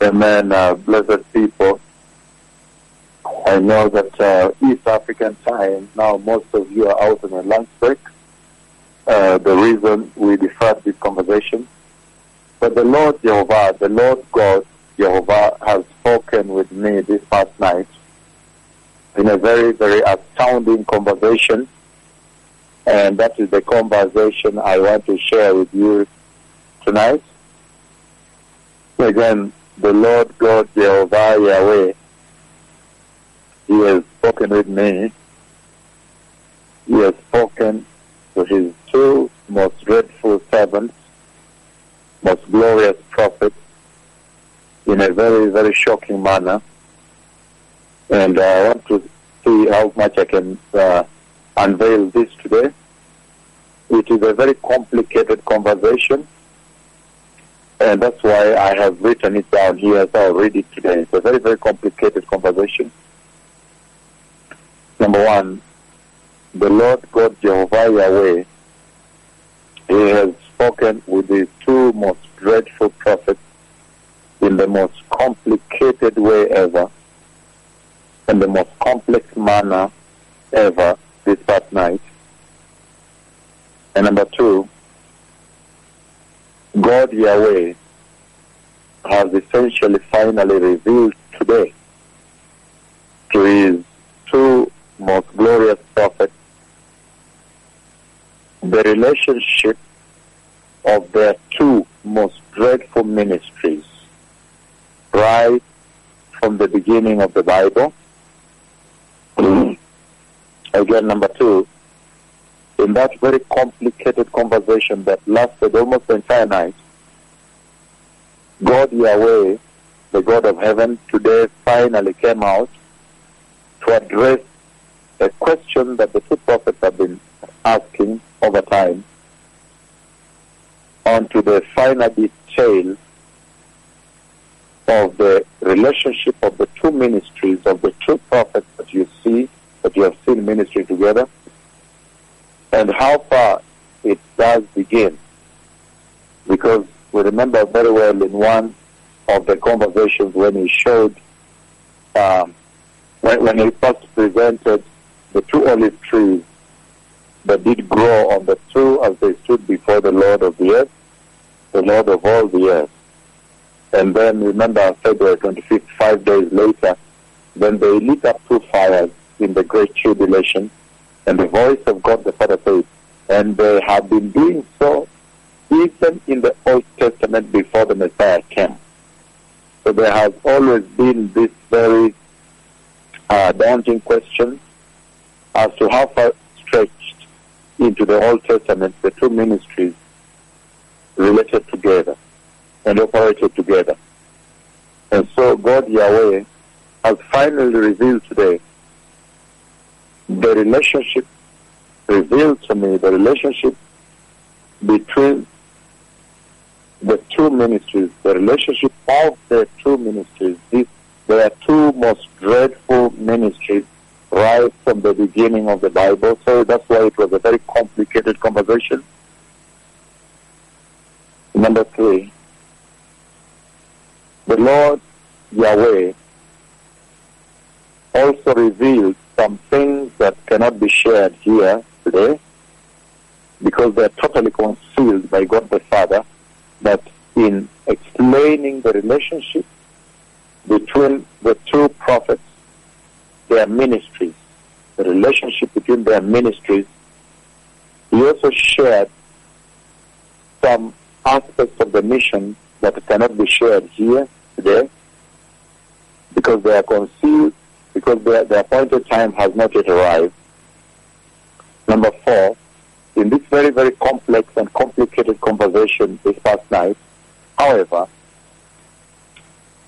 Amen, uh, blessed people. I know that uh, East African time, now most of you are out on a lunch break. Uh, the reason we deferred this conversation. But the Lord Jehovah, the Lord God Jehovah has spoken with me this past night in a very, very astounding conversation. And that is the conversation I want to share with you tonight. Again, the Lord God Jehovah Yahweh, He has spoken with me. He has spoken to His two most dreadful servants, most glorious prophets, in a very, very shocking manner. And I want to see how much I can uh, unveil this today. It is a very complicated conversation, and that's why I have written it down here as I'll read it today. It's a very, very complicated conversation. Number one, the Lord God Jehovah Yahweh, He has spoken with His two most dreadful prophets in the most complicated way ever, in the most complex manner ever this past night. And number two, God Yahweh has essentially finally revealed today to his two most glorious prophets the relationship of their two most dreadful ministries right from the beginning of the Bible. Again, number two, in that very complicated conversation that lasted almost the entire night, God Yahweh, the God of heaven, today finally came out to address a question that the two prophets have been asking over time onto the final detail of the relationship of the two ministries of the two prophets that you see, that you have seen ministry together, and how far it does begin. Because we remember very well in one of the conversations when he showed, um, when, when he first presented the two olive trees that did grow on the two as they stood before the Lord of the earth, the Lord of all the earth. And then remember February 25th, five days later, then they lit up two fires in the great tribulation. And the voice of God the Father says, and they have been doing so even in the Old Testament before the Messiah came. So there has always been this very uh, daunting question as to how far stretched into the Old Testament the two ministries related together and operated together. And so God Yahweh has finally revealed today the relationship, revealed to me the relationship between the two ministries, the relationship of the two ministries. These, there are two most dreadful ministries right from the beginning of the Bible. So that's why it was a very complicated conversation. Number three, the Lord Yahweh also revealed some things that cannot be shared here today because they're totally concealed by God the Father, but in explaining the relationship between the two prophets, their ministries, the relationship between their ministries, he also shared some aspects of the mission that cannot be shared here today because they are concealed, because their, the appointed time has not yet arrived. Number four, in this very, very complex and complicated conversation this past night, however,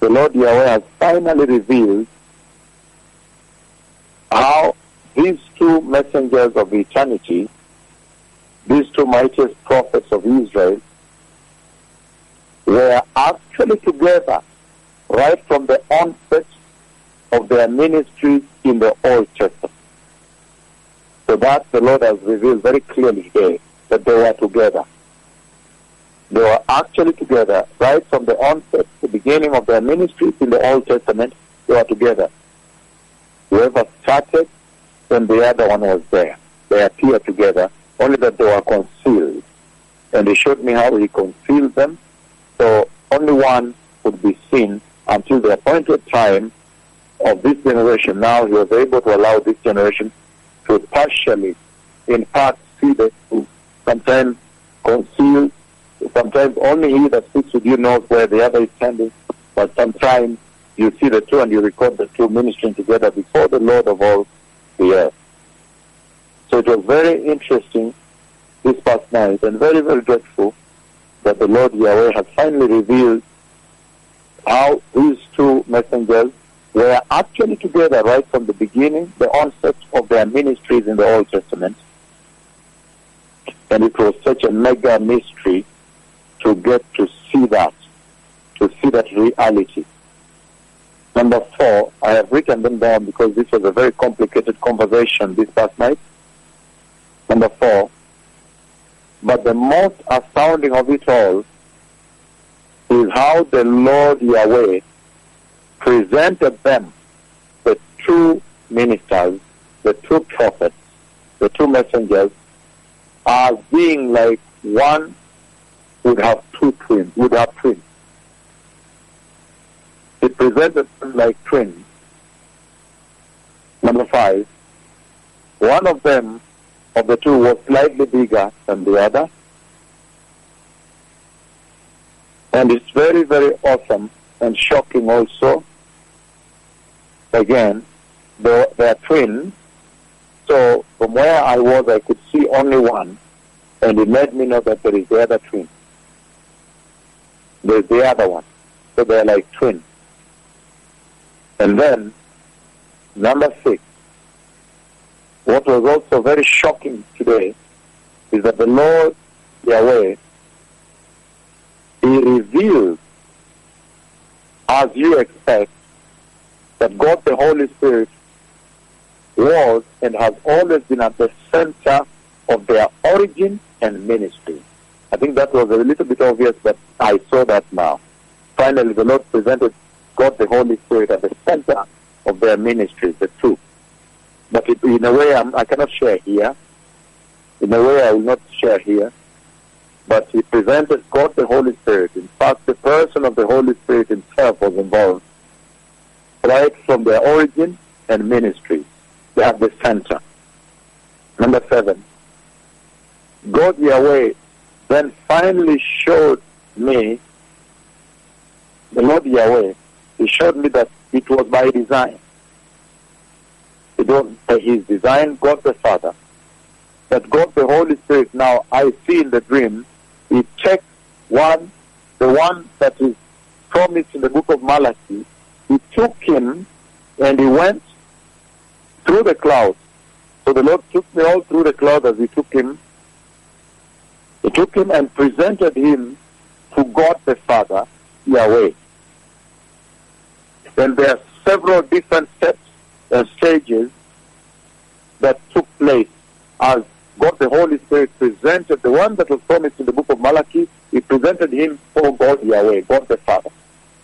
the Lord Yahweh has finally revealed how these two messengers of eternity, these two mightiest prophets of Israel, were actually together right from the onset of their ministry in the Old Testament. So that the Lord has revealed very clearly today that they were together. They were actually together right from the onset, the beginning of their ministry in the Old Testament. They were together. Whoever started, then the other one was there. They appeared together, only that they were concealed. And he showed me how he concealed them. So only one would be seen until the appointed time of this generation. Now he was able to allow this generation to partially, in part, see the. Sometimes conceal, sometimes only he that speaks with you knows where the other is standing, but sometimes you see the two and you record the two ministering together before the Lord of all the earth. So it was very interesting this past night and very, very grateful that the Lord Yahweh has finally revealed how these two messengers were actually together right from the beginning, the onset of their ministries in the Old Testament. And it was such a mega mystery to get to see that, to see that reality. Number four, I have written them down because this was a very complicated conversation this past night. Number four, but the most astounding of it all is how the Lord Yahweh presented them, the two ministers, the two prophets, the two messengers, as being like one would have two twins, would have twins. He presented them like twins. Number five, one of them, of the two, was slightly bigger than the other. And it's very, very awesome and shocking also. Again, they are twins. So from where I was, I could see only one. And it made me know that there is the other twin. There's the other one. So they're like twins. And then, number six, what was also very shocking today is that the Lord Yahweh, He revealed, as you expect, that God the Holy Spirit was and has always been at the center of their origin and ministry. I think that was a little bit obvious, but I saw that now. Finally, the Lord presented God the Holy Spirit at the center of their ministry, the two. But in a way, I'm, I cannot share here. In a way, I will not share here. But he presented God the Holy Spirit. In fact, the person of the Holy Spirit himself was involved right from their origin and ministry. They have the center. Number seven, God Yahweh then finally showed me, the Lord Yahweh, He showed me that it was by design. It was by His design, God the Father, that God the Holy Spirit now I see in the dream, He checked one, the one that is promised in the book of Malachi, He took him and he went through the cloud. So the Lord took me all through the cloud as He took him he took him and presented him to God the Father, Yahweh. Then there are several different steps and stages that took place as God the Holy Spirit presented the one that was promised in the book of Malachi. He presented him for God Yahweh, God the Father.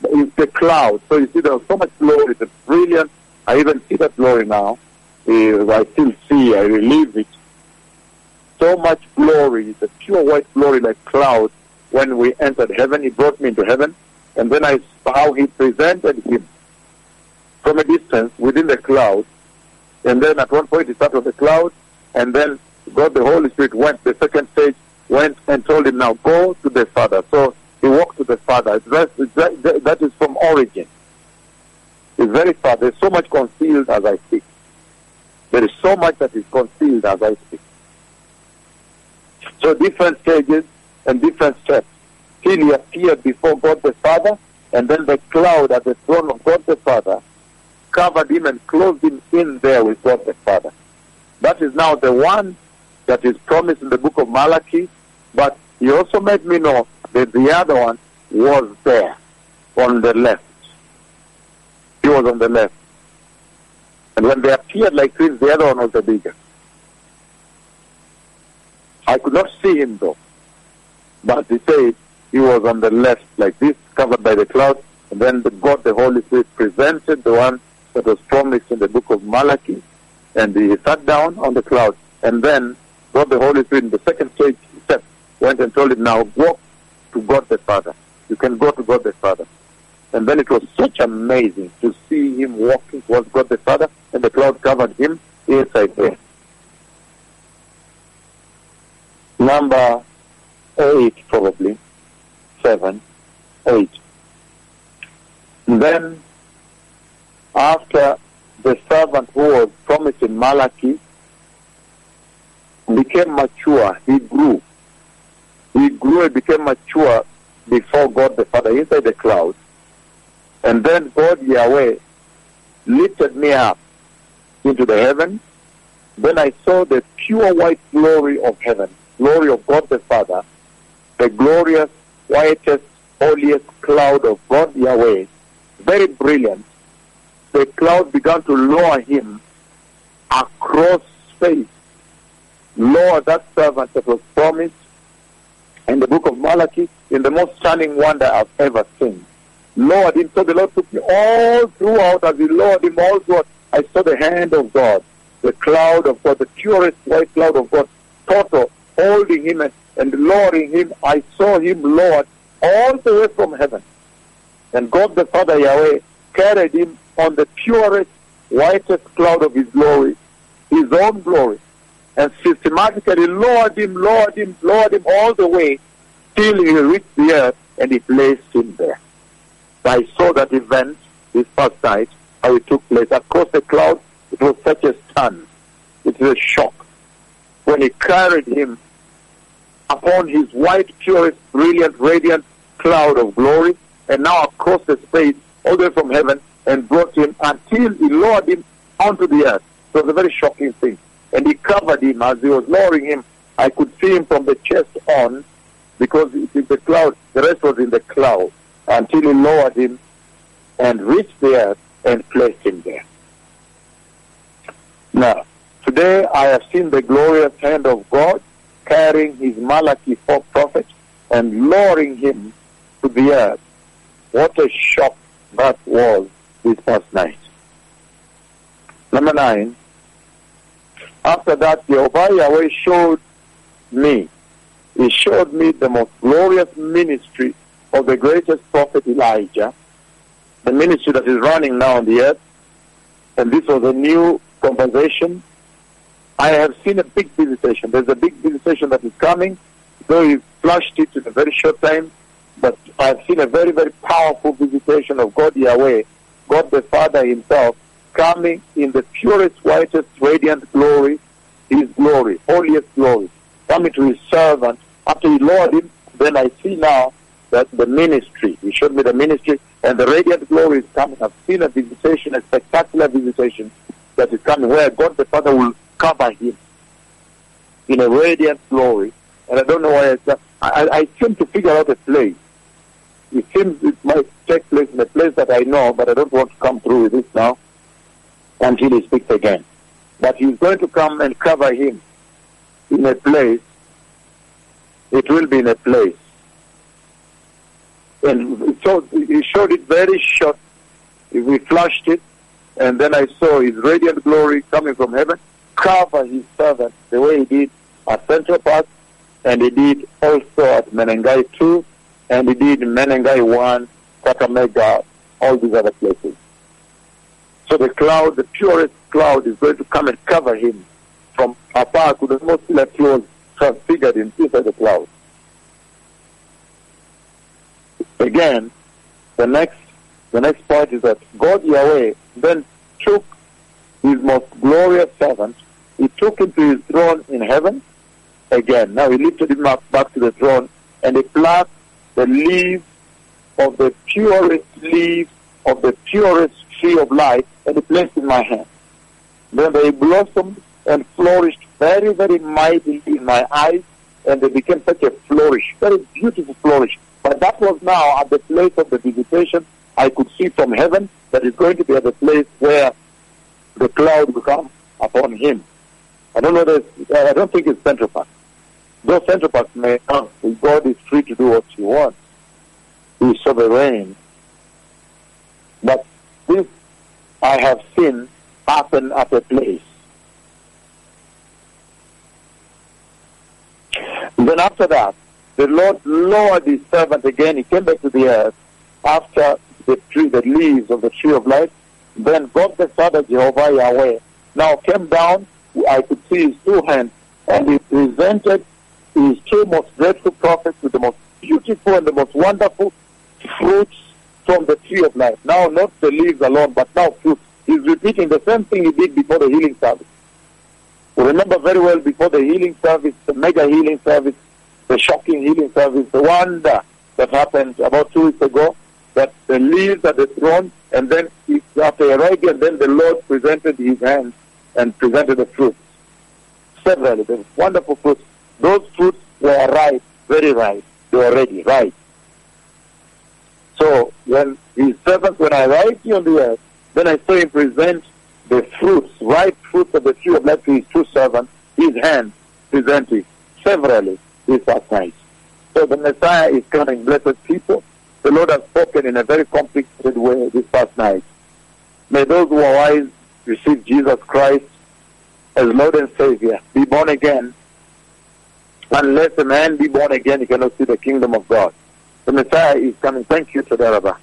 It's the cloud. So you see, there's so much glory. It's brilliant. I even see that glory now. I still see. I relive it so much glory, the pure white glory like cloud. When we entered heaven, he brought me into heaven, and then I saw he presented him from a distance within the cloud. And then at one point he started on the cloud, and then God the Holy Spirit went, the second stage, went and told him, now go to the Father. So he walked to the Father. That, that, is from origin. It's very far. There's so much concealed as I speak. There is so much that is concealed as I speak. So different stages and different steps. Till he appeared before God the Father, and then the cloud at the throne of God the Father covered him and closed him in there with God the Father. That is now the one that is promised in the book of Malachi, but he also made me know the other one was there on the left. He was on the left. And when they appeared like this, the other one was the bigger. I could not see him though. But he said, he was on the left like this, covered by the cloud. And then the God, the Holy Spirit, presented the one that was promised in the book of Malachi. And he sat down on the cloud. And then God, the Holy Spirit, in the second stage step, went and told him, now walk to God the Father. You can go to God the Father. And then it was such amazing to see him walking towards God the Father, and the cloud covered him Yes, I there. Number eight, probably. Seven, eight. And then, after the servant who was promised in Malachi became mature, he grew. He grew and became mature before God the Father inside the cloud. And then God Yahweh lifted me up into the heaven. Then I saw the pure white glory of heaven, glory of God the Father, the glorious, whitest, holiest cloud of God Yahweh, very brilliant. The cloud began to lower him across space. Lower that servant that was promised in the book of Malachi in the most stunning wonder I've ever seen. Lord him, so the Lord took me all throughout as he lowered him all throughout. I saw the hand of God, the cloud of God, the purest white cloud of God, total, holding him and, and lowering him. I saw him lowered all the way from heaven. And God the Father Yahweh carried him on the purest, whitest cloud of his glory, his own glory, and systematically lowered him, lowered him, lowered him all the way till he reached the earth and he placed him there. I saw that event this past night, how it took place. Across the cloud, it was such a stun. It was a shock. When he carried him upon his white, purest, brilliant, radiant cloud of glory, and now across the space, all the way from heaven, and brought him until he lowered him onto the earth. It was a very shocking thing. And he covered him as he was lowering him. I could see him from the chest on, because the cloud. The rest was in the cloud until he lowered him and reached the earth and placed him there. Now, today I have seen the glorious hand of God carrying his Malachi 4 prophet and lowering him to the earth. What a shock that was this past night. Number nine, after that, Jehovah Yahweh showed me, he showed me the most glorious ministry of the greatest prophet Elijah, the ministry that is running now on the earth, and this was a new conversation. I have seen a big visitation. There's a big visitation that is coming, though he flashed it in a very short time, but I've seen a very, very powerful visitation of God Yahweh, God the Father himself, coming in the purest, whitest, radiant glory, his glory, holiest glory, coming to his servant. After he lowered him, then I see now that the ministry, he showed me the ministry, and the radiant glory is coming. I've seen a visitation, a spectacular visitation that is coming, where God the Father will cover him in a radiant glory. And I don't know why it's, I, I seem to figure out a place. It seems it might take place in a place that I know, but I don't want to come through with this now until he speaks again. But he's going to come and cover him in a place. It will be in a place. And so he showed it very short. We flashed it, and then I saw his radiant glory coming from heaven cover his servant the way he did at Central Park, and he did also at Menengai 2, and he did Menengai 1, Kakamega, all these other places. So the cloud, the purest cloud, is going to come and cover him from afar. Could almost like he was transfigured inside the cloud. Again, the next the next point is that God Yahweh then took his most glorious servant, he took him to his throne in heaven again. Now he lifted him up back to the throne and he plucked the leaves of the purest leaf of the purest tree of life and he placed in my hand. Then they blossomed and flourished very, very mightily in my eyes and they became such a flourish, very beautiful flourish. But that was now at the place of the visitation I could see from heaven that is going to be at the place where the cloud will come upon him. I don't know this, I don't think it's Central Park. Though Central may come, God is free to do what he wants. He rain. But this I have seen happen at a place. Then after that, the Lord lowered his servant again. He came back to the earth after the tree, the leaves of the tree of life. Then God the Father, Jehovah Yahweh, now came down. I could see his two hands, and he presented his two most grateful prophets with the most beautiful and the most wonderful fruits from the tree of life. Now, not the leaves alone, but now fruits. He's repeating the same thing he did before the healing service. We remember very well before the healing service, the mega healing service, the shocking healing service, the wonder that happened about two weeks ago, that the leaves are the throne, and then he, after arriving, and then the Lord presented his hands and presented the fruits. Several, the wonderful fruits. Those fruits were ripe, very ripe. They were ready, right. So when his servants, when I arrived here on the earth, then I saw him present the fruits, ripe fruits of the tree of life to his two servants, his hand presenting severally past night. So the Messiah is coming, blessed people. The Lord has spoken in a very complicated way this past night. May those who are wise receive Jesus Christ as Lord and Savior, be born again. Unless a man be born again, he cannot see the kingdom of God. The Messiah is coming. Thank you, Tadaraba.